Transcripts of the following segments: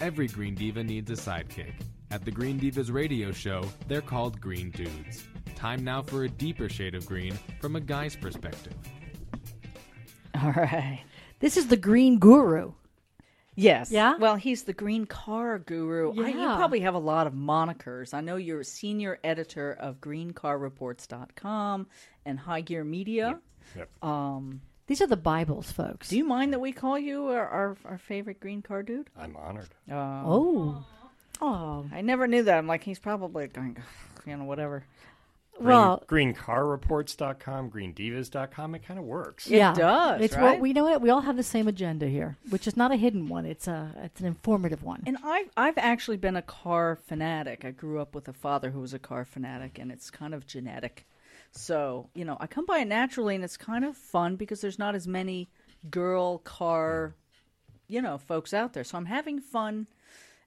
Every Green Diva needs a sidekick. At the Green Divas radio show, they're called Green Dudes. Time now for a deeper shade of green from a guy's perspective. All right. This is the Green Guru. Yes. Yeah? Well, he's the green car guru. I, you probably have a lot of monikers. I know you're a senior editor of greencarreports.com and High Gear Media. Um, These are the Bibles, folks. do you mind that we call you our, our, our favorite green car dude? I'm honored. Uh, oh. Oh. I never knew that. I'm like, he's probably going, you know, whatever. Green, Well, greencarreports.com, greendivas.com, it kind of works. It yeah, does, It's right? what we know. It. We all have the same agenda here, which is not a hidden one. It's a it's an informative one. And I've I've actually been a car fanatic. I grew up with a father who was a car fanatic, and it's kind of genetic. So you know, I come by it naturally, and it's kind of fun because there's not as many girl car, you know, folks out there. So I'm having fun,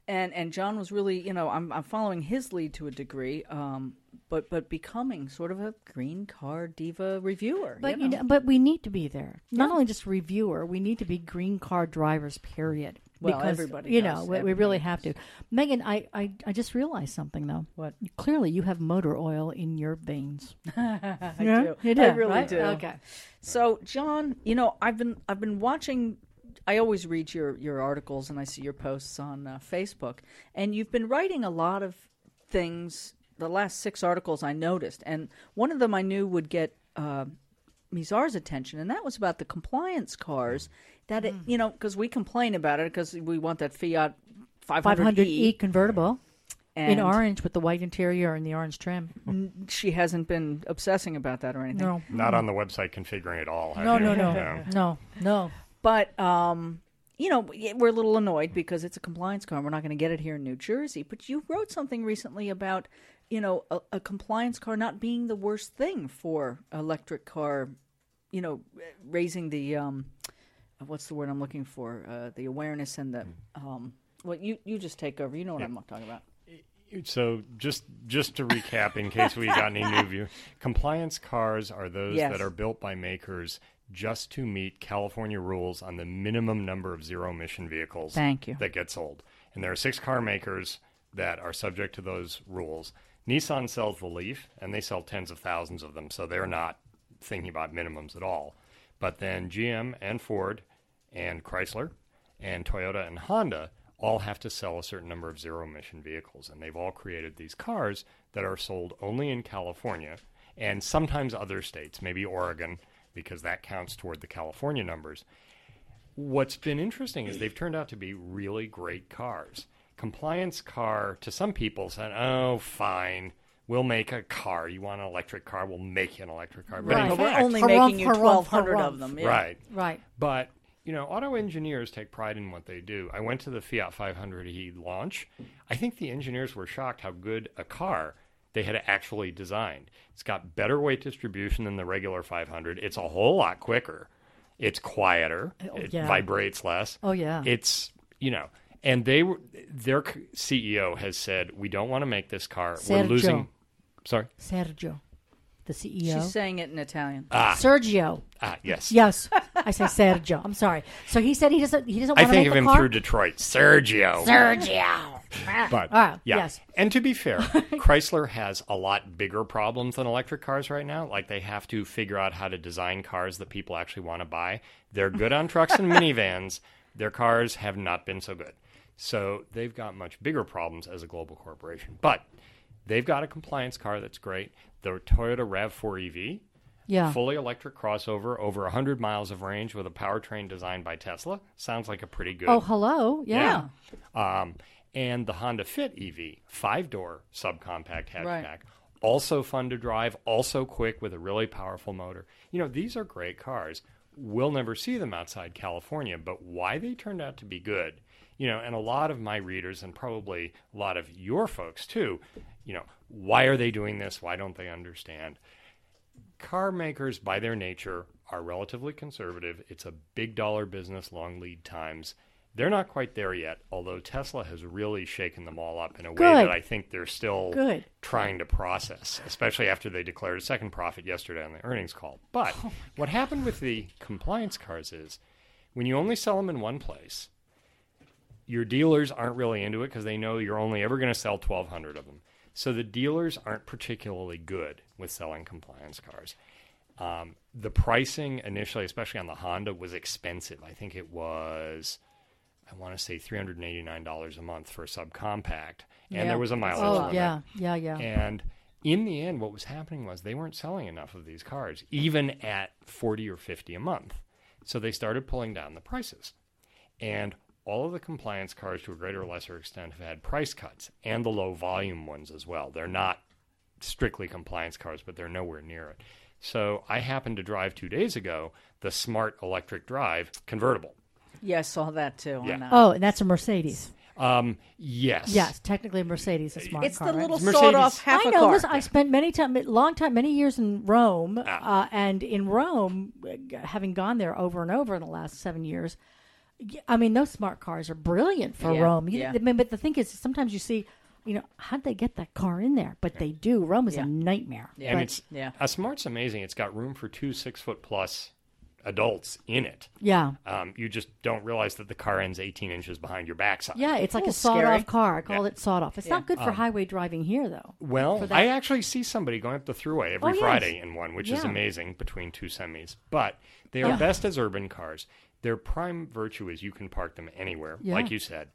and and John was really, you know, I'm I'm following his lead to a degree, um, but but becoming sort of a green car diva reviewer. But you you know? know, but we need to be there. Not only just reviewer, we need to be green car drivers. Period. Well, because, everybody you does. know, we, we really Everybody have to. Megan, I, I I just realized something though. What? Clearly, you have motor oil in your veins. I Yeah, do. you do, I really right? do. Okay. So, John, you know, I've been I've been watching. I always read your your articles and I see your posts on uh, Facebook, and you've been writing a lot of things. The last six articles I noticed, and one of them I knew would get uh, Mizar's attention, and that was about the compliance cars. That it, you know, because we complain about it because we want that Fiat 500 500 E, convertible and in orange with the white interior and the orange trim. She hasn't been obsessing about that or anything. No, Not on the website configuring it all. have no, no, no, no, no. But um, you know, we're a little annoyed because it's a compliance car. and We're not going to get it here in New Jersey. But you wrote something recently about you know a, a compliance car not being the worst thing for electric car. You know, raising the um, what's the word I'm looking for? Uh, the awareness and the um. Well, you you just take over. You know what I'm talking about. So just just to recap, in case we got any new view, compliance cars are those Yes. that are built by makers just to meet California rules on the minimum number of zero emission vehicles Thank you. that get sold. And there are six car makers that are subject to those rules. Nissan sells the Leaf, and they sell tens of thousands of them, so they're not thinking about minimums at all. But then GM and Ford and Chrysler and Toyota and Honda all have to sell a certain number of zero emission vehicles. And they've all created these cars that are sold only in California and sometimes other states, maybe Oregon, because that counts toward the California numbers. What's been interesting is they've turned out to be really great cars. Compliance car, to some people, said, oh, fine. We'll make a car. You want an electric car? We'll make you an electric car. But in Right. But we're only making you 1,200 of them. Yeah. Right. Right. But you know, auto engineers take pride in what they do. I went to the Fiat 500e launch. I think the engineers were shocked how good a car they had actually designed. It's got better weight distribution than the regular 500. It's a whole lot quicker. It's quieter. Oh, it yeah. vibrates less. Oh, yeah. It's you know, and they were their CEO has said we don't want to make this car. Sergio. We're losing. Sorry. Sergio, the CEO. She's saying it in Italian. Sergio. Ah, yes. Yes, I say Sergio. I'm sorry. So he said he doesn't. He doesn't I want to think make of a him car. through Detroit. Sergio. Sergio. But Ah, yeah, yes. and to be fair, Chrysler has a lot bigger problems than electric cars right now. Like they have to figure out how to design cars that people actually want to buy. They're good on trucks and minivans. Their cars have not been so good. So they've got much bigger problems as a global corporation. But they've got a compliance car that's great. The Toyota RAV4 EV, Yeah. fully electric crossover, over 100 miles of range with a powertrain designed by Tesla. Sounds like a pretty good Oh, hello. Yeah. um, and the Honda Fit EV, five door subcompact hatchback. Right. Also fun to drive, also quick with a really powerful motor. You know, these are great cars. We'll never see them outside California, but why they turned out to be good, you know, and a lot of my readers and probably a lot of your folks too, you know, why are they doing this? Why don't they understand? car makers, by their nature, are relatively conservative. It's a big dollar business, long lead times. They're not quite there yet, although Tesla has really shaken them all up in a way Good. that I think they're still Good. trying to process, especially after they declared a second profit yesterday on the earnings call. But oh, what happened with the compliance cars is when you only sell them in one place, your dealers aren't really into it because they know you're only ever going to sell 1,200 of them. So the dealers aren't particularly good with selling compliance cars. Um, the pricing initially, especially on the Honda, was expensive. I think it was, I want to say $389 a month for a subcompact. And Yeah. there was a mileage Oh, limit. yeah, yeah, yeah. And in the end, what was happening was they weren't selling enough of these cars, even at 40 or 50 a month. So they started pulling down the prices. And all of the compliance cars, to a greater or lesser extent, have had price cuts, and the low volume ones as well. They're not strictly compliance cars, but they're nowhere near it. So I happened to drive two days ago the Smart Electric Drive convertible. Yeah, I saw that too. Yeah. on, uh, Oh, and that's a Mercedes. Um, yes. Yes, technically a Mercedes, a smart it's car. the right? little It's Mercedes. sawed-off half I a know. car. Listen, I spent many time, long time, many years in Rome, Ah. uh, and in Rome, uh, having gone there over and over in the last seven years, y- I mean, those smart cars are brilliant for Yeah, Rome. You, yeah. I mean, but the thing is, sometimes you see, you know, how'd they get that car in there? But they do. Rome is Yeah. a nightmare. Yeah. And But- it's Yeah. a Smart's amazing. It's got room for two six foot plus adults in it. yeah, Um, you just don't realize that the car ends 18 inches behind your backside. yeah, it's like a little sawed scary. off car. I call Yeah. it sawed off. It's not good for highway driving here, though. Well, I actually see somebody going up the thruway every Oh, yes. Friday in one, which is amazing between two semis. But they are Yeah. best as urban cars. Their prime virtue is you can park them anywhere, Yeah. like you said.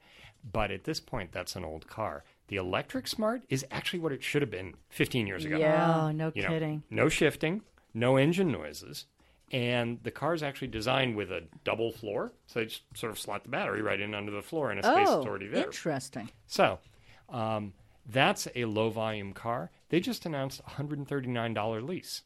But at this point, that's an old car. The electric smart is actually what it should have been 15 years ago. Yeah. Oh, no You know, kidding. no shifting, no engine noises, and the car is actually designed with a double floor, so they just sort of slot the battery right in under the floor in a space oh, that's already there. interesting. So, um, that's a low volume car. They just announced a hundred and thirty nine dollar lease.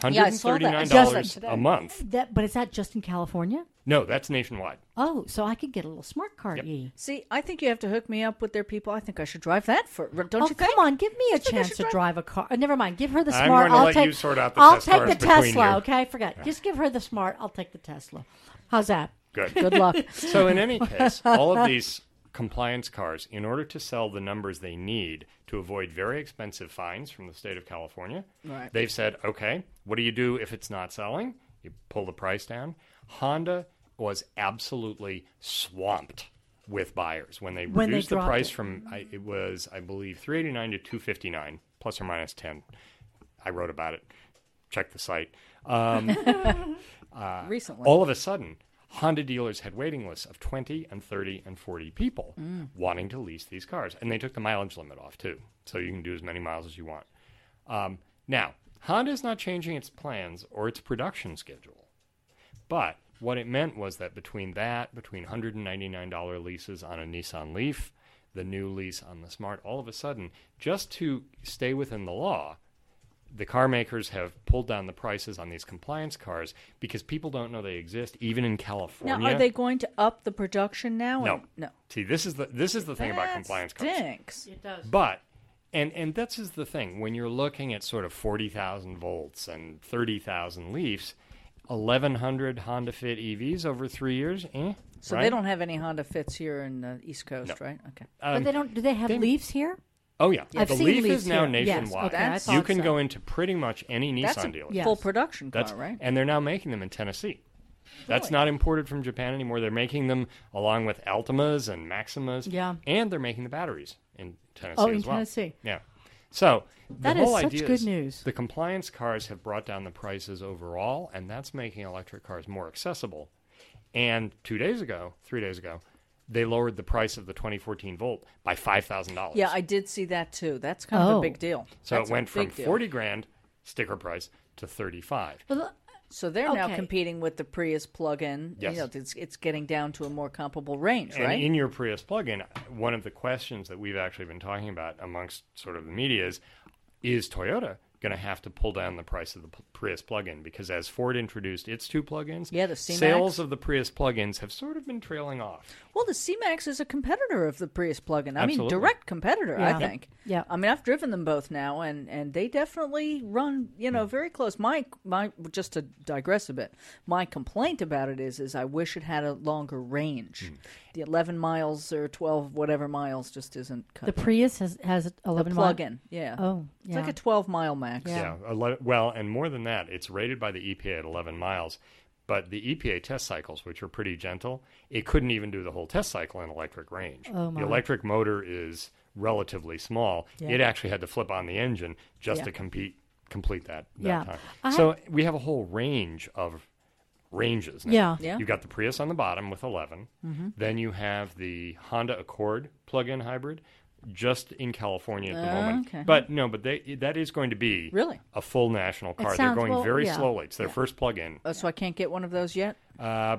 Hundred Yeah, I and saw that. thirty nine Just like dollars today. a month. That, but is that just in California? No, that's nationwide. Oh, so I could get a little smart car. E. See, I think you have to hook me up with their people. I think I should drive that for. Don't oh, you think? come on, give me a chance to drive- drive a car. Uh, never mind, give her the I'm smart. going to will let take, you sort out the I'll test take cars the Tesla. you. Okay, forget. Just give her the smart. I'll take the Tesla. How's that? Good. Good luck. so in any case, all of these compliance cars, in order to sell the numbers they need to avoid very expensive fines from the state of California, Right. they've said, okay, what do you do if it's not selling? You pull the price down. Honda was absolutely swamped with buyers when they When they reduced the price it. from I, it was I believe 389 to 259 plus or minus 10. I wrote about it. Check the site. Um, Recently. all of a sudden, Honda dealers had waiting lists of 20 and 30 and 40 people Mm. wanting to lease these cars. And they took the mileage limit off, too. So you can do as many miles as you want. Um, now, Honda is not changing its plans or its production schedule. But what it meant was that between that, between $199 leases on a Nissan Leaf, the new lease on the Smart, all of a sudden, just to stay within the law, the car makers have pulled down the prices on these compliance cars because people don't know they exist, even in California. now, are they going to up the production now? No. or- No. See, this is the this is the thing about compliance cars. stinks. It does. But and and this is the thing when you're looking at sort of forty thousand Volts and thirty thousand Leafs, eleven hundred Honda Fit EVs over three years. Eh, So right? they don't have any Honda Fits here in the East Coast, No. right? Okay. but Um, they don't. Do they have they- leaves here? oh yeah, I've the seen Leaf Leafs is now here. Yes, nationwide. okay, I That's- you can so. go into pretty much any That's Nissan a dealer. Yeah. full production car, That's right? and they're now making them in Tennessee. That's not imported from Japan anymore. They're making them along with Altimas and Maximas. Yeah. and they're making the batteries in Tennessee Oh, as in well. Tennessee. Yeah. So the That is whole such idea good is news. The compliance cars have brought down the prices overall, and that's making electric cars more accessible. And two days ago, three days ago, they lowered the price of the 2014 Volt by five thousand dollars. Yeah, I did see that too. That's kind of Oh. a big deal. so That's it went from deal. 40 grand sticker price to 35. Well, So they're now competing with the Prius plug-in. Yes. You know, it's it's getting down to a more comparable range, And right? in your Prius plug-in, one of the questions that we've actually been talking about amongst sort of the media is, is Toyota going to have to pull down the price of the Prius plug-in? Because as Ford introduced its two plug-ins, Yeah, the C-Max. sales of the Prius plug-ins have sort of been trailing off. well, the C-Max is a competitor of the Prius plug-in. I mean, direct competitor. Yeah. I think. Yeah. I mean, I've driven them both now, and and they definitely run, you know, very close. My my just to digress a bit, my complaint about it is is I wish it had a longer range. Hmm. The 11 miles or 12 whatever miles just isn't cut. the Prius has has eleven the plug-in, yeah. Oh, yeah. It's like a 12 mile max. Yeah. Yeah. ele- well, and more than that, it's rated by the EPA at 11 miles. But the EPA test cycles, which are pretty gentle, it couldn't even do the whole test cycle in electric range. Oh, my. The electric motor is relatively small. Yeah. It actually had to flip on the engine just Yeah. to compete complete that, that Yeah. time. I so we have a whole range of ranges now. Yeah. Yeah. You've got the Prius on the bottom with 11. Mm-hmm. Then you have the Honda Accord plug-in hybrid, just in California at the Uh, moment. okay. But no, but they, that is going to be Really? a full national car. They're going well, very yeah. slowly. It's their first plug-in. Oh, so I can't get one of those yet. Uh,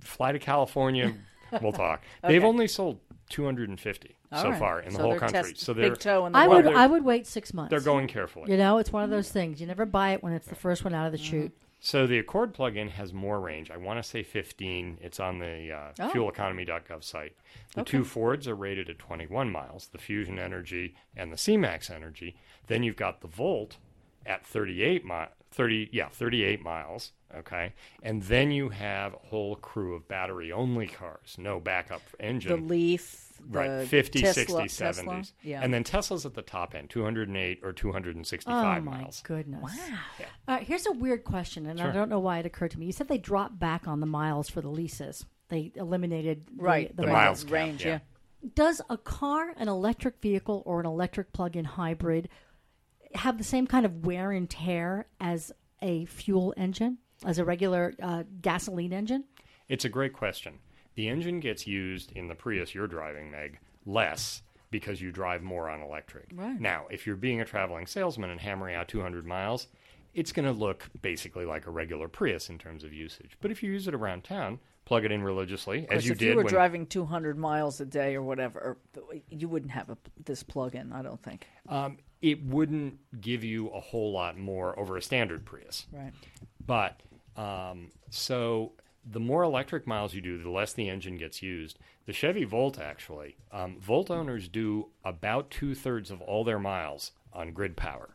fly to California. we'll talk. They've only sold 250 All so right. far in the whole country. test- so they're big toe in the I Well, would I would wait six months. they're going carefully. You know, it's one of those things. You never buy it when it's the first one out of the chute. So the Accord plug-in has more range. I want to say 15. It's on the uh, Oh. fueleconomy.gov site. The Okay. two Fords are rated at 21 miles, the Fusion Energy and the C-Max Energy. Then you've got the Volt at 38 mi- 30 yeah, 38 miles, okay? And then you have a whole crew of battery-only cars, no backup engine The. Leaf, the Right, 50, Tesla, 60, Tesla. Yeah. And then Tesla's at the top end, 208 or 265 Oh 265 my miles. goodness! wow. Uh, here's a weird question, and I don't know why it occurred to me. You said they dropped back on the miles for the leases. They eliminated the, Right. the, The miles. miles cap, range. yeah. Yeah. Does a car, an electric vehicle, or an electric plug-in hybrid have the same kind of wear and tear as a fuel engine, as a regular uh, gasoline engine? It's a great question. The engine gets used in the Prius you're driving, Meg, less because you drive more on electric. Right. Now, if you're being a traveling salesman and hammering out 200 miles, it's going to look basically like a regular Prius in terms of usage. But if you use it around town, plug it in religiously, course, as you if did If you were when driving 200 miles a day or whatever, you wouldn't have a, this plug-in. I don't think. um, it wouldn't give you a whole lot more over a standard Prius. Right. But um, so the more electric miles you do, the less the engine gets used. The Chevy Volt, actually, um, Volt owners do about two thirds of all their miles on grid power.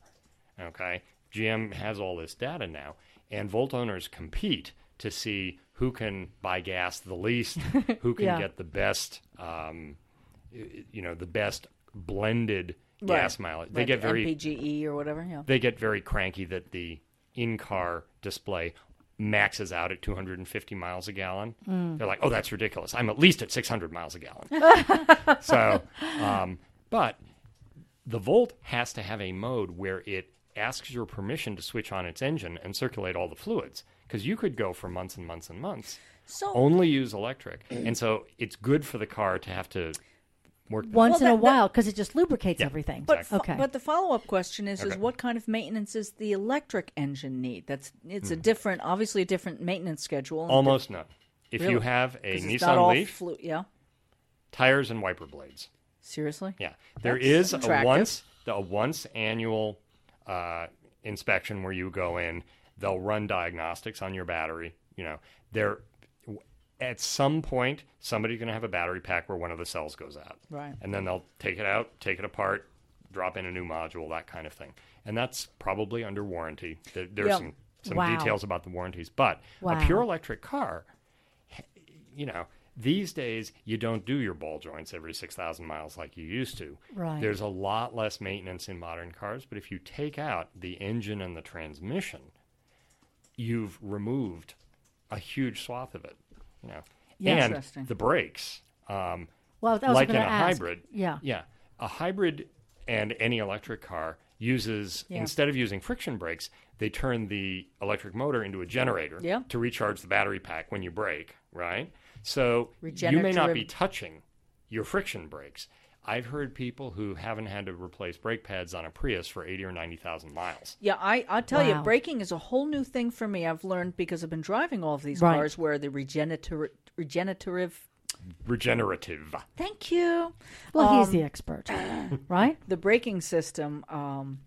Okay, GM has all this data now, and Volt owners compete to see who can buy gas the least, who can Yeah. get the best, um, you know, the best blended gas mileage. They Right, get very MPGE or whatever. Yeah. they get very cranky that the in-car display maxes out at 250 miles a gallon. They're like, "Oh, that's ridiculous! I'm at least at 600 miles a gallon." so, um, but the Volt has to have a mode where it asks your permission to switch on its engine and circulate all the fluids because you could go for months and months and months So only use electric, and so it's good for the car to have to work. that. Once Well, in a that- that- while, because it just lubricates Yeah. everything. But fo- okay. but the follow up question is is what kind of maintenance is the electric engine need? That's it's a Hmm. different, obviously a different maintenance schedule. Almost none. If you have a Nissan Leaf, flu- yeah, tires and wiper blades. seriously. Yeah, there That's is a attractive. once a once annual uh, inspection where you go in. They'll run diagnostics on your battery. You know, there at some point somebody's going to have a battery pack where one of the cells goes out, Right. And then they'll take it out, take it apart, drop in a new module, that kind of thing. And that's probably under warranty. There, there's Yeah. some some Wow. details about the warranties, but Wow. a pure electric car you know, these days you don't do your ball joints every 6,000 miles like you used to. Right. There's a lot less maintenance in modern cars, but if you take out the engine and the transmission, you've removed a huge swath of it. You know, Yeah. and Interesting. the brakes. Um, well, that was like in a ask. hybrid. Yeah. Yeah, a hybrid and any electric car uses Yeah. instead of using friction brakes, they turn the electric motor into a generator Yeah. to recharge the battery pack when you brake, right? So you may not be touching your friction brakes. I've heard people who haven't had to replace brake pads on a Prius for 80 or 90,000 miles. Yeah, I I tell Wow. you, braking is a whole new thing for me. I've learned because I've been driving all of these Right. cars where the regenerative regenerative. Regenerative. Thank you. Well, he's Um, the expert, right? the braking system. Um,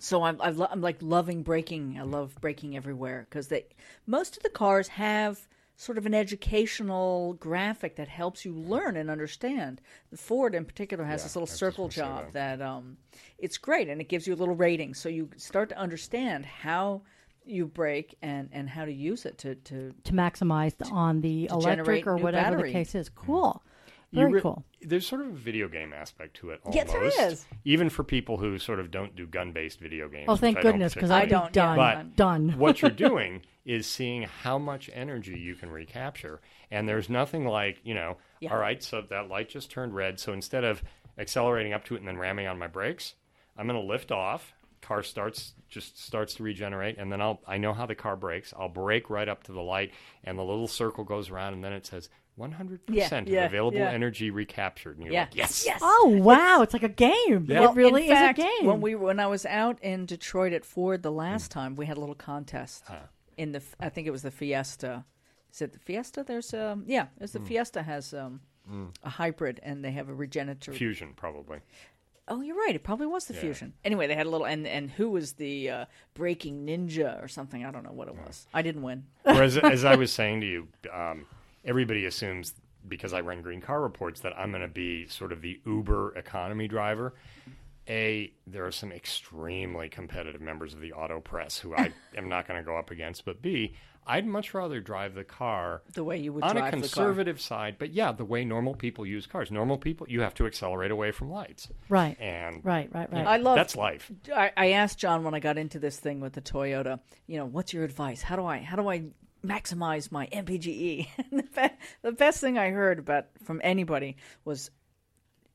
so I'm I've, lo- I'm like loving braking. I love braking everywhere because they most of the cars have sort of an educational graphic that helps you learn and understand. The Ford in particular has Yeah, this little I circle job that um, it's great and it gives you a little rating, so you start to understand how you break and and how to use it to to To maximize the, on the To electric or whatever battery. the case is. Cool. Very re- cool. There's sort of a video game aspect to it, almost. there is. Even for people who sort of don't do gun-based video games. Oh, thank goodness, because I don't, done. But- done. what you're doing is seeing how much energy you can recapture. And there's nothing like, you know, Yeah. all right, so that light just turned red. So instead of accelerating up to it and then ramming on my brakes, I'm going to lift off. Car starts just starts to regenerate, and then I'll I know how the car brakes. I'll brake right up to the light, and the little circle goes around, and then it says 100% Yeah, yeah, available yeah. energy recaptured. And you're Yeah. like, yes, Yes. Oh wow, it's like a game. Yeah. It really in fact, is a game. When we when I was out in Detroit at Ford the last time, we had a little contest in the I think it was the Fiesta. Is it the Fiesta? There's um yeah, there's the Fiesta has um a hybrid and they have a regenerative. Fusion, probably. Oh, you're right. It probably was the Yeah. Fusion. Anyway, they had a little and and who was the uh, braking ninja or something? I don't know what it was. I didn't win. Whereas, as I was saying to you, um, everybody assumes because I run Green Car Reports that I'm going to be sort of the Uber economy driver. A, there are some extremely competitive members of the auto press who I am not going to go up against. But B, I'd much rather drive the car The way you would on a drive the car. On a conservative side. But yeah, the way normal people use cars. Normal people, you have to accelerate away from lights. right, And right, right, right. I love that's life. I, I asked John when I got into this thing with the Toyota, you know, what's your advice? How do I how do I maximize my MPGE? And the, be- the best thing I heard about from anybody was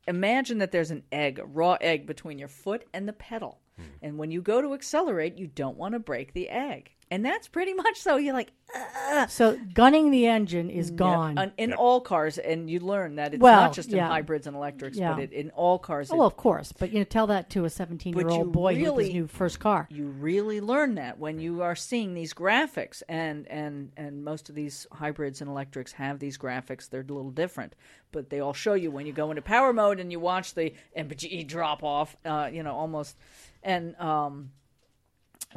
imagine that there's an egg, a raw egg between your foot and the pedal. Hmm. And when you go to accelerate, you don't want to break the egg. And that's pretty much so. You're like, so gunning the engine is gone. on, in all cars, and you learn that it's Well, not just in yeah. hybrids and electrics, Yeah. but it, in all cars. oh, it- well, of course, but you know, tell that to a you seventeen-year-old boy with really- his new first car. you really learn that when you are seeing these graphics and and and most of these hybrids and electrics have these graphics they're a little different but they all show you when you go into power mode and you watch the mpge drop off uh, you know almost and um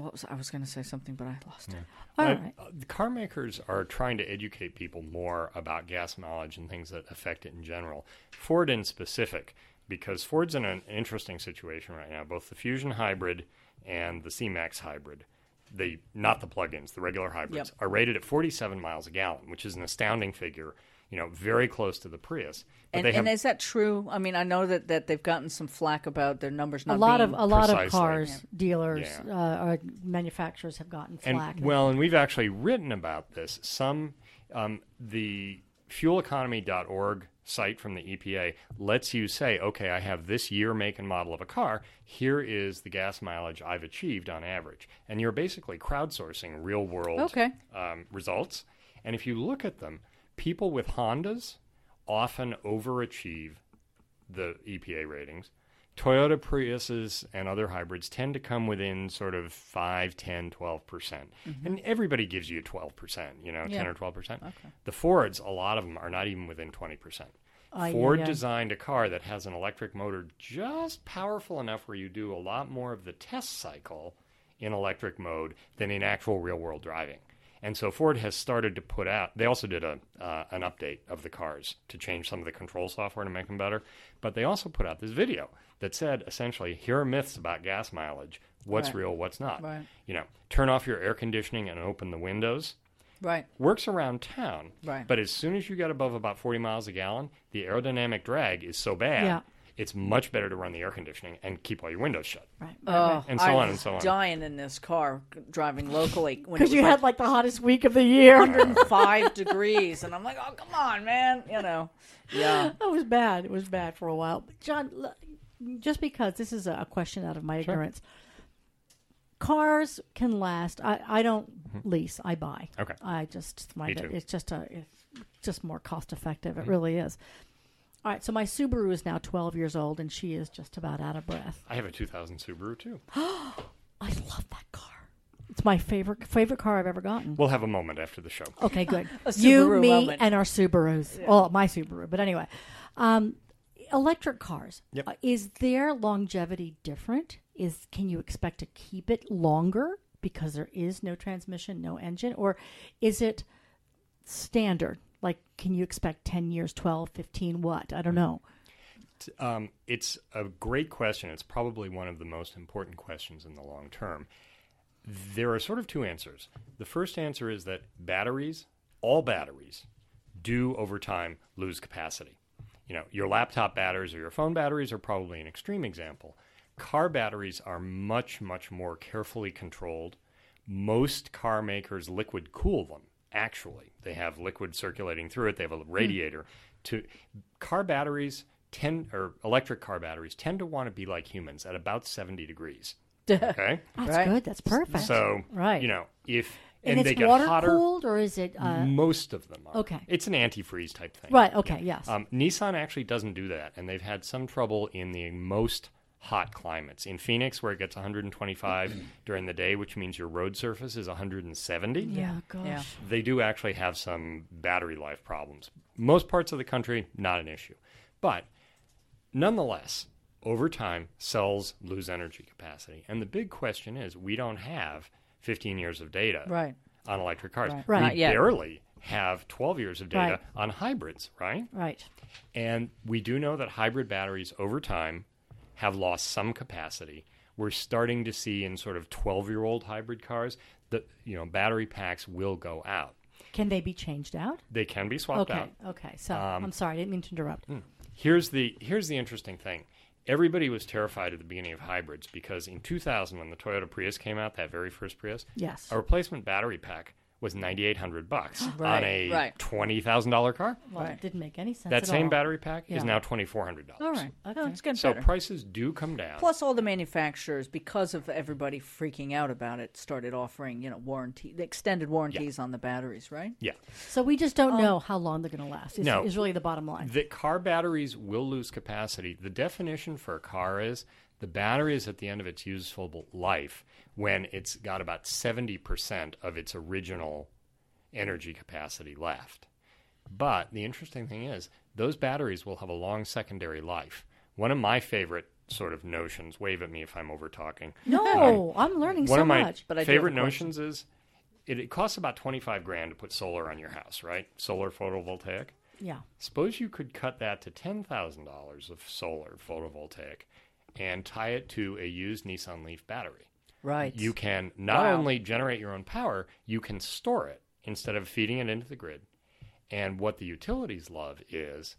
what was I was going to say something but I lost it. All Uh, right. uh, the car makers are trying to educate people more about gas mileage and things that affect it in general. Ford in specific, because Ford's in an interesting situation right now. Both the Fusion hybrid and the C-Max hybrid, the not the plug-ins, the regular hybrids, Yep. are rated at 47 miles a gallon, which is an astounding figure. You know, very close to the Prius. But And, they have and is that true? I mean, I know that, that they've gotten some flack about their numbers not a lot of being a lot of precisely. cars dealers Yeah. uh, or manufacturers have gotten And flack. well, and we've actually written about this. Some um, the fueleconomy.org site from the EPA lets you say, okay, I have this year, make, and model of a car. Here is the gas mileage I've achieved on average, and you're basically crowdsourcing real world Okay. um, results. And if you look at them, people with Hondas often overachieve the EPA ratings. Toyota Priuses and other hybrids tend to come within sort of 5, 10, 12%. percent mm-hmm. And everybody gives you 12%, you know, 10 or 12%. The Fords, a lot of them are not even within 20%. Ay, Ford ay, ay. designed a car that has an electric motor just powerful enough where you do a lot more of the test cycle in electric mode than in actual real world driving. And so Ford has started to put out. They also did a uh, an update of the cars to change some of the control software to make them better. But they also put out this video that said essentially, here are myths about gas mileage. What's Right. real? What's not? Right. You know, turn off your air conditioning and open the windows right works around town. Right. But as soon as you get above about 40 miles a gallon, the aerodynamic drag is so bad, Yeah. It's much better to run the air conditioning and keep all your windows shut. right. Oh, And so I on and so on. Dying in this car driving locally Because you like had like the hottest week of the year. 105 degrees, and I'm like, oh come on, man, you know, yeah. that was bad. It was bad for a while. But John, just because this is a question out of my ignorance, cars can last. I, I don't lease. I buy. Okay. I just find Me it. too. Mm-hmm. It's just a. It's just more cost effective. It really is. All right. So my Subaru is now 12 years old, and she is just about out of breath. I have a 2000 Subaru too. I love that car. It's my favorite favorite car I've ever gotten. We'll have a moment after the show. Okay, good. A you, me, moment. and our Subarus. Well, my Subaru, but anyway, um, electric cars. Yep. Uh, is their longevity different? Is can you expect to keep it longer because there is no transmission, no engine, or is it standard? Like, can you expect ten years, 12, 15, What I don't know. Um, it's a great question. It's probably one of the most important questions in the long term. There are sort of two answers. The first answer is that batteries, all batteries, do over time lose capacity. you know, your laptop batteries or your phone batteries are probably an extreme example. Car batteries are much, much more carefully controlled. Most car makers liquid cool them, actually. They have liquid circulating through it, they have a radiator. To car batteries tend or electric car batteries tend to want to be like humans at about 70 degrees. Okay? That's Right. good. That's perfect. So, Right. you know, if and, they it's get water hotter, cooled or is it? Uh, most of them are. Okay. It's an antifreeze type thing. Right, okay, yes. Um, Nissan actually doesn't do that, and they've had some trouble in the most hot climates. In Phoenix, where it gets 125 during the day, which means your road surface is 170, yeah. Gosh. Yeah. they do actually have some battery life problems. Most parts of the country, not an issue. But nonetheless, over time, cells lose energy capacity. And the big question is we don't have 15 years of data Right. on electric cars. Right. Right. We Not yet. barely have 12 years of data Right. on hybrids, right? Right. And we do know that hybrid batteries over time have lost some capacity. We're starting to see in sort of 12 year old hybrid cars that you know battery packs will go out. Can they be changed out? They can be swapped Okay. out. Okay. So Um, I'm sorry, I didn't mean to interrupt. Here's the here's the interesting thing. Everybody was terrified at the beginning of hybrids because in 2000 when the Toyota Prius came out, that very first Prius, Yes. a replacement battery pack was 9800 bucks oh, Right, on a right. $20,000 car. Well, Right. it didn't make any sense. That at same all. battery pack Yeah. is now $2400. All right. Oh, okay. Oh, it's getting So better. prices do come down. Plus, all the manufacturers, because of everybody freaking out about it, started offering you know warranty, extended warranties on the batteries, right? yeah. So we just don't um, know how long they're going to last. Is, No. is really the bottom line. that car batteries will lose capacity. The definition for a car is the battery is at the end of its useful life when it's got about 70% of its original energy capacity left. But the interesting thing is, those batteries will have a long secondary life. One of my favorite sort of notions, wave at me if I'm over talking. no, um, I'm learning so much. But I favorite notions is it, it costs about 25 grand to put solar on your house, right? Solar photovoltaic. Yeah. Suppose you could cut that to $10,000 of solar photovoltaic and tie it to a used Nissan Leaf battery. Right. You can not Wow. only generate your own power, you can store it instead of feeding it into the grid. And what the utilities love is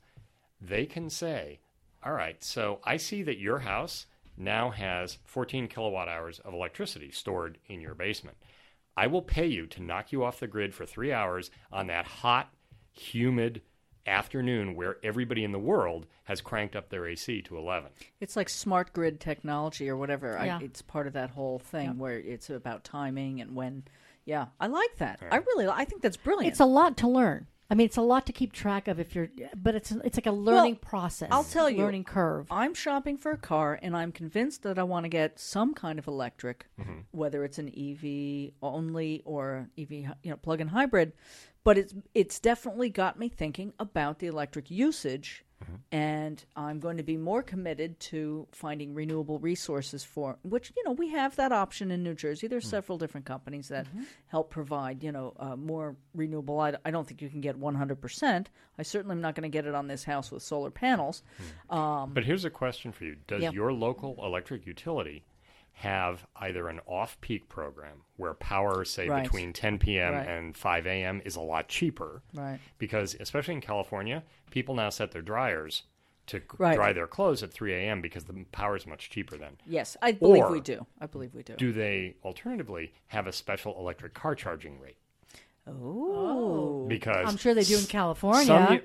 they can say, all right, so I see that your house now has 14 kilowatt hours of electricity stored in your basement. I will pay you to knock you off the grid for three hours on that hot, humid afternoon where everybody in the world has cranked up their AC to 11. It's like smart grid technology or whatever. Yeah. I, it's part of that whole thing where it's about timing and when. Yeah, I like that. I really, I think that's brilliant. It's a lot to learn. I mean, it's a lot to keep track of if you're, but it's it's like a learning process. I'll tell you, learning curve. I'm shopping for a car, and I'm convinced that I want to get some kind of electric, mm-hmm. whether it's an EV only or EV, you know, plug-in hybrid. But it's it's definitely got me thinking about the electric usage, and I'm going to be more committed to finding renewable resources for which you know we have that option in New Jersey. There's several different companies that help provide you know uh, more renewable. I, I don't think you can get 100. percent I certainly am not going to get it on this house with solar panels. Um, But here's a question for you Does Yeah. your local electric utility have either an off peak program where power, say, Right. between 10 p.m. Right. and 5 a.m., is a lot cheaper? Right. Because, especially in California, people now set their dryers to Right. dry their clothes at 3 a.m. because the power is much cheaper then. Yes, I believe Or we do. I believe we do. Do they alternatively have a special electric car charging rate? oh, oh. Because I'm sure they do in California. Some,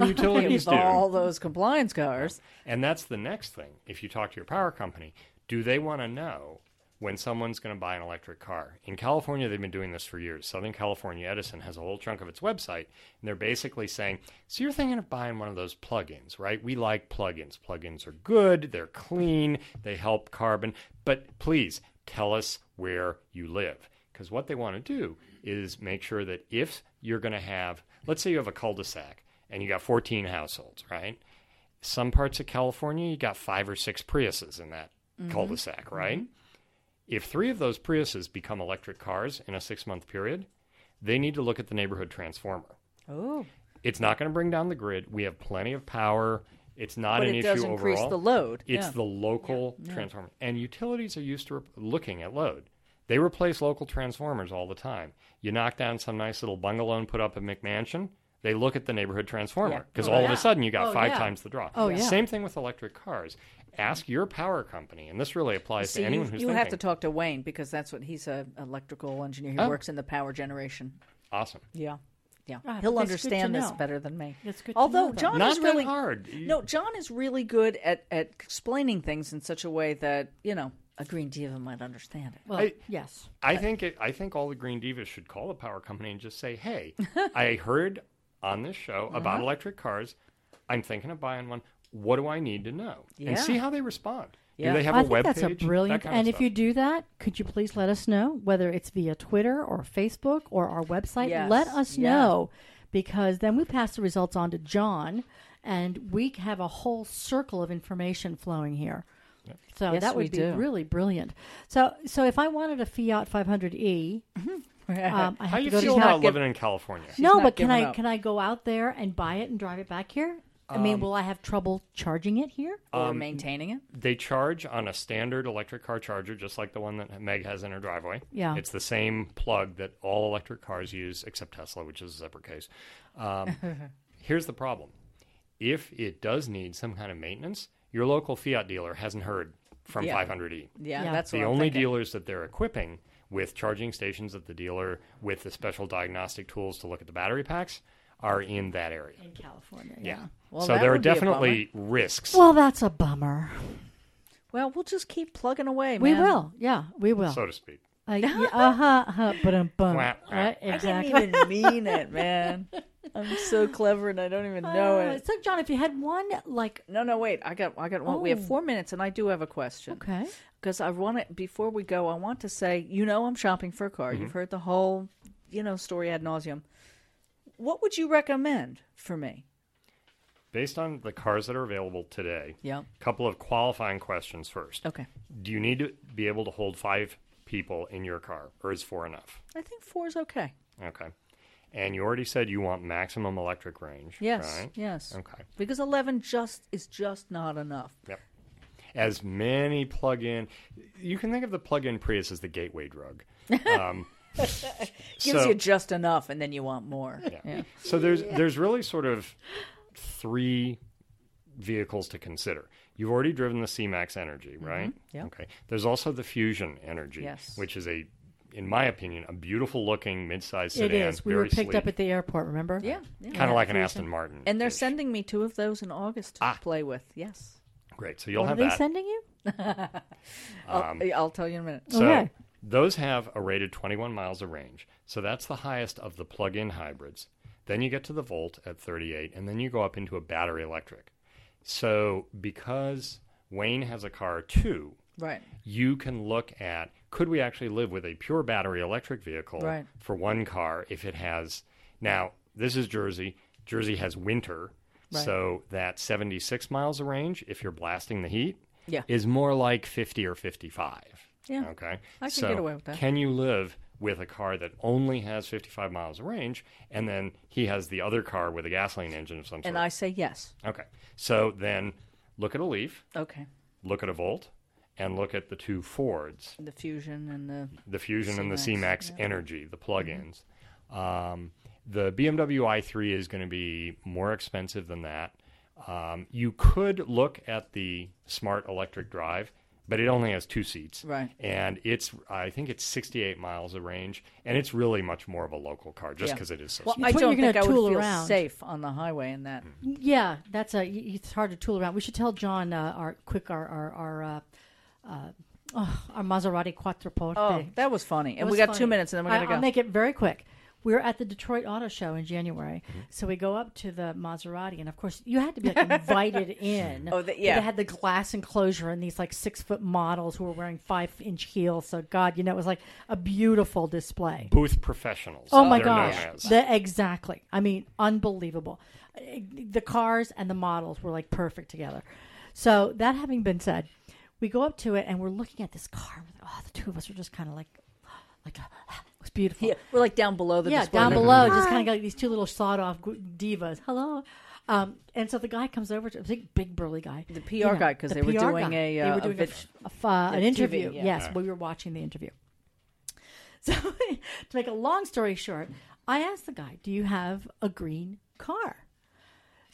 some utilities do. all those compliance cars. And that's the next thing. If you talk to your power company, do they want to know when someone's going to buy an electric car? In California, they've been doing this for years. Southern California Edison has a whole chunk of its website, and they're basically saying, So you're thinking of buying one of those plugins, right? We like plugins. Plugins are good, they're clean, they help carbon, but please tell us where you live. Because what they want to do is make sure that if you're going to have, let's say you have a cul de sac and you got 14 households, right? some parts of California, you got five or six Priuses in that cul-de-sac, mm-hmm. right? If three of those Priuses become electric cars in a six-month period, they need to look at the neighborhood transformer. Oh, It's not going to bring down the grid. We have plenty of power. It's not but an it issue does overall. increase the load. It's yeah. the local transformer. And utilities are used to re- looking at load. They replace local transformers all the time. You knock down some nice little bungalow and put up a McMansion, They look at the neighborhood transformer Yeah. because Oh, all of a sudden you got Oh, five yeah. times the draw. Oh, yeah. Same thing with electric cars. Ask your power company, and this really applies See, to anyone you, who's you thinking. have to talk to Wayne because that's what he's a electrical engineer. He Oh. works in the power generation. Awesome. Yeah, yeah. Ah, He'll but it's good to understand this know. better than me. It's good to Although know, though. John Not is really hard. No, John is really good at at explaining things in such a way that you know a green diva might understand it. Well, I- yes. I think it, I think all the Green Divas should call the power company and just say, "Hey, I heard on this show Uh-huh. about electric cars. I'm thinking of buying one. What do I need to know?" Yeah. And see how they respond. Yeah. Do they have I a think web that's a page? brilliant. That kind of And if stuff. you do that, could you please let us know whether it's via Twitter or Facebook or our website? Yes. Let us Yeah. know because then we pass the results on to John, and we have a whole circle of information flowing here. So Yes, that would be do. really brilliant. So, so if I wanted a Fiat 500e, um, I how have you to go feel to about town. give- living in California? No, not but can giving I up. can I go out there and buy it and drive it back here? I mean, will I have trouble charging it here? or maintaining it. They charge on a standard electric car charger, just like the one that Meg has in her driveway. Yeah. It's the same plug that all electric cars use, except Tesla, which is a separate case. Um, here's the problem if it does need some kind of maintenance, your local Fiat dealer hasn't heard from Yeah. 500e. Yeah, Yeah. that's what The I'm only thinking. dealers that they're equipping with charging stations at the dealer with the special diagnostic tools to look at the battery packs are in that area. In California, Yeah. Well, so there are would be a definitely risks. Well, that's a bummer. Well, we'll just keep plugging away. We will. Yeah, we will. so to speak. Uh, yeah, uh-huh, uh-huh, ba-dum, bum. Wah, wah. I didn't even mean it, man. I'm so clever and I don't even know Uh, it. So, John, if you had one, like, No, no, wait. I got, I got one. We have Oh. four minutes, and I do have a question. okay, because I want to before we go. I want to say, you know, I'm shopping for a car. Mm-hmm. You've heard the whole, you know, story ad nauseum. What would you recommend for me? Based on the cars that are available today, Yeah. a couple of qualifying questions first. Okay. Do you need to be able to hold five people in your car, or is four enough? I think four is okay. Okay. And you already said you want maximum electric range. Yes. Right? Yes. Okay. Because eleven just is just not enough. Yep. As many plug-in, you can think of the plug-in Prius as the gateway drug. Um, Gives so, you just enough, and then you want more. Yeah. So there's there's really sort of three vehicles to consider. You've already driven the C-Max Energy, right? Mm-hmm. yeah. Okay. There's also the Fusion Energy, Yes. which is a, in my opinion, a beautiful looking mid-sized it sedan. is. We very were picked up at the airport. Remember? Yeah. yeah. kind of like an Aston Martin. And they're sending me two of those in August to Ah. play with. Yes. great. So you'll have What are have they that. sending you? I'll, I'll tell you in a minute. So Okay. those have a rated 21 miles of range. So that's the highest of the plug-in hybrids. Then you get to the Volt at 38, and then you go up into a battery electric. So because Wayne has a car too, Right. you can look at could we actually live with a pure battery electric vehicle Right. for one car if it has now this is Jersey. Jersey has winter. Right. So that 76 miles of range if you're blasting the heat Yeah. is more like 50 or 55. Yeah. Okay. I can so get away with that. Can you live with a car that only has 55 miles of range and then he has the other car with a gasoline engine of some sort? And I say yes. Okay. So then look at a Leaf, Okay. look at a Volt, and look at the two Fords, The fusion and the the Fusion and the C-Max, C-Max Energy, the plug-ins. Um, the BMW i3 is going to be more expensive than that. Um, you could look at the Smart Electric Drive, but it only has two seats. Right. And it's, I think it's 68 miles of range, and it's really much more of a local car just Yeah. because it is so Well, small. I don't you're think I gonna would feel around. safe on the highway in that. Yeah, that's a, it's hard to tool around. We should tell John uh, our quick our our our, uh, uh, oh, our Maserati Quattroporte. Oh, that was funny. It And we was got two minutes, and then we're gonna go. I'll make it very quick. We were at the Detroit Auto Show in January, Mm-hmm. so we go up to the Maserati, and of course, you had to be like invited in. Oh, the- yeah. They had the glass enclosure and these like six foot models who were wearing five inch heels. So God, you know, it was like a beautiful display. Booth professionals. Oh my gosh! The, exactly. I mean, unbelievable. The cars and the models were like perfect together. So that having been said, we go up to it and we're looking at this car. Oh, the two of us are just kind of like, like it was beautiful. yeah, we're like down below the yeah, display. down below, just kind of got like these two little sawed-off divas. Hello. Um, and so the guy comes over to a big, big burly guy. The PR guy, 'cause the they were PR doing guy. a, they uh, were a doing a vid- f- a f- uh, an TV, interview. yeah. Yes, Yeah. we were watching the interview. So, to make a long story short, I asked the guy, "Do you have a green car.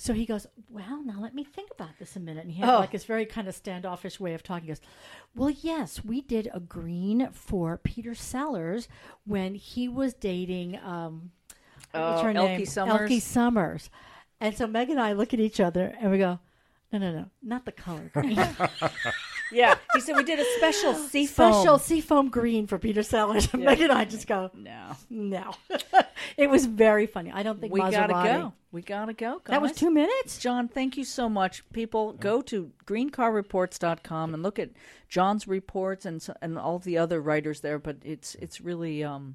So he goes, Well, now let me think about this a minute. And he had Oh. like this very kind of standoffish way of talking. He goes, Well, yes, we did a green for Peter Sellers when he was dating um what's Oh, her Elke name? Sommers? Elke Sommers. And so Meg and I look at each other and we go, No, no, no, not the color green. Yeah, he said we did a special seafoam. Special seafoam green for Peter Sellers. And Meg and I just go, No, No. it was very funny. I don't think we Maserati. gotta go. We gotta go. That was two minutes? John, thank you so much. People, go to greencarreports.com and look at John's reports and and all the other writers there. But it's it's really um,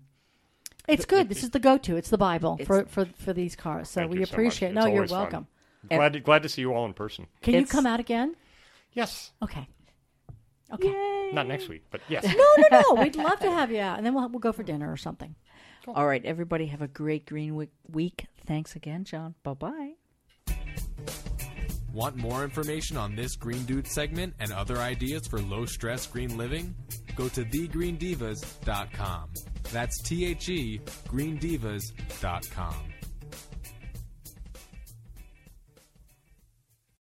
It's good. This is the go-to. It's the Bible It's- for, for for these cars. So Thank we you so much. appreciate. It's no, you're always fun. welcome. Glad to, glad to see you all in person. Can you come out again? Yes, Okay. Okay. not next week, but yes. No, no, no. We'd love to have you out, and then we'll we'll go for dinner or something. all right. Everybody have a great Green Week. week. Thanks again, John. Bye bye. Want more information on this Green Dude segment and other ideas for low stress green living? Go to thegreendivas.com. That's T H E greendivas.com.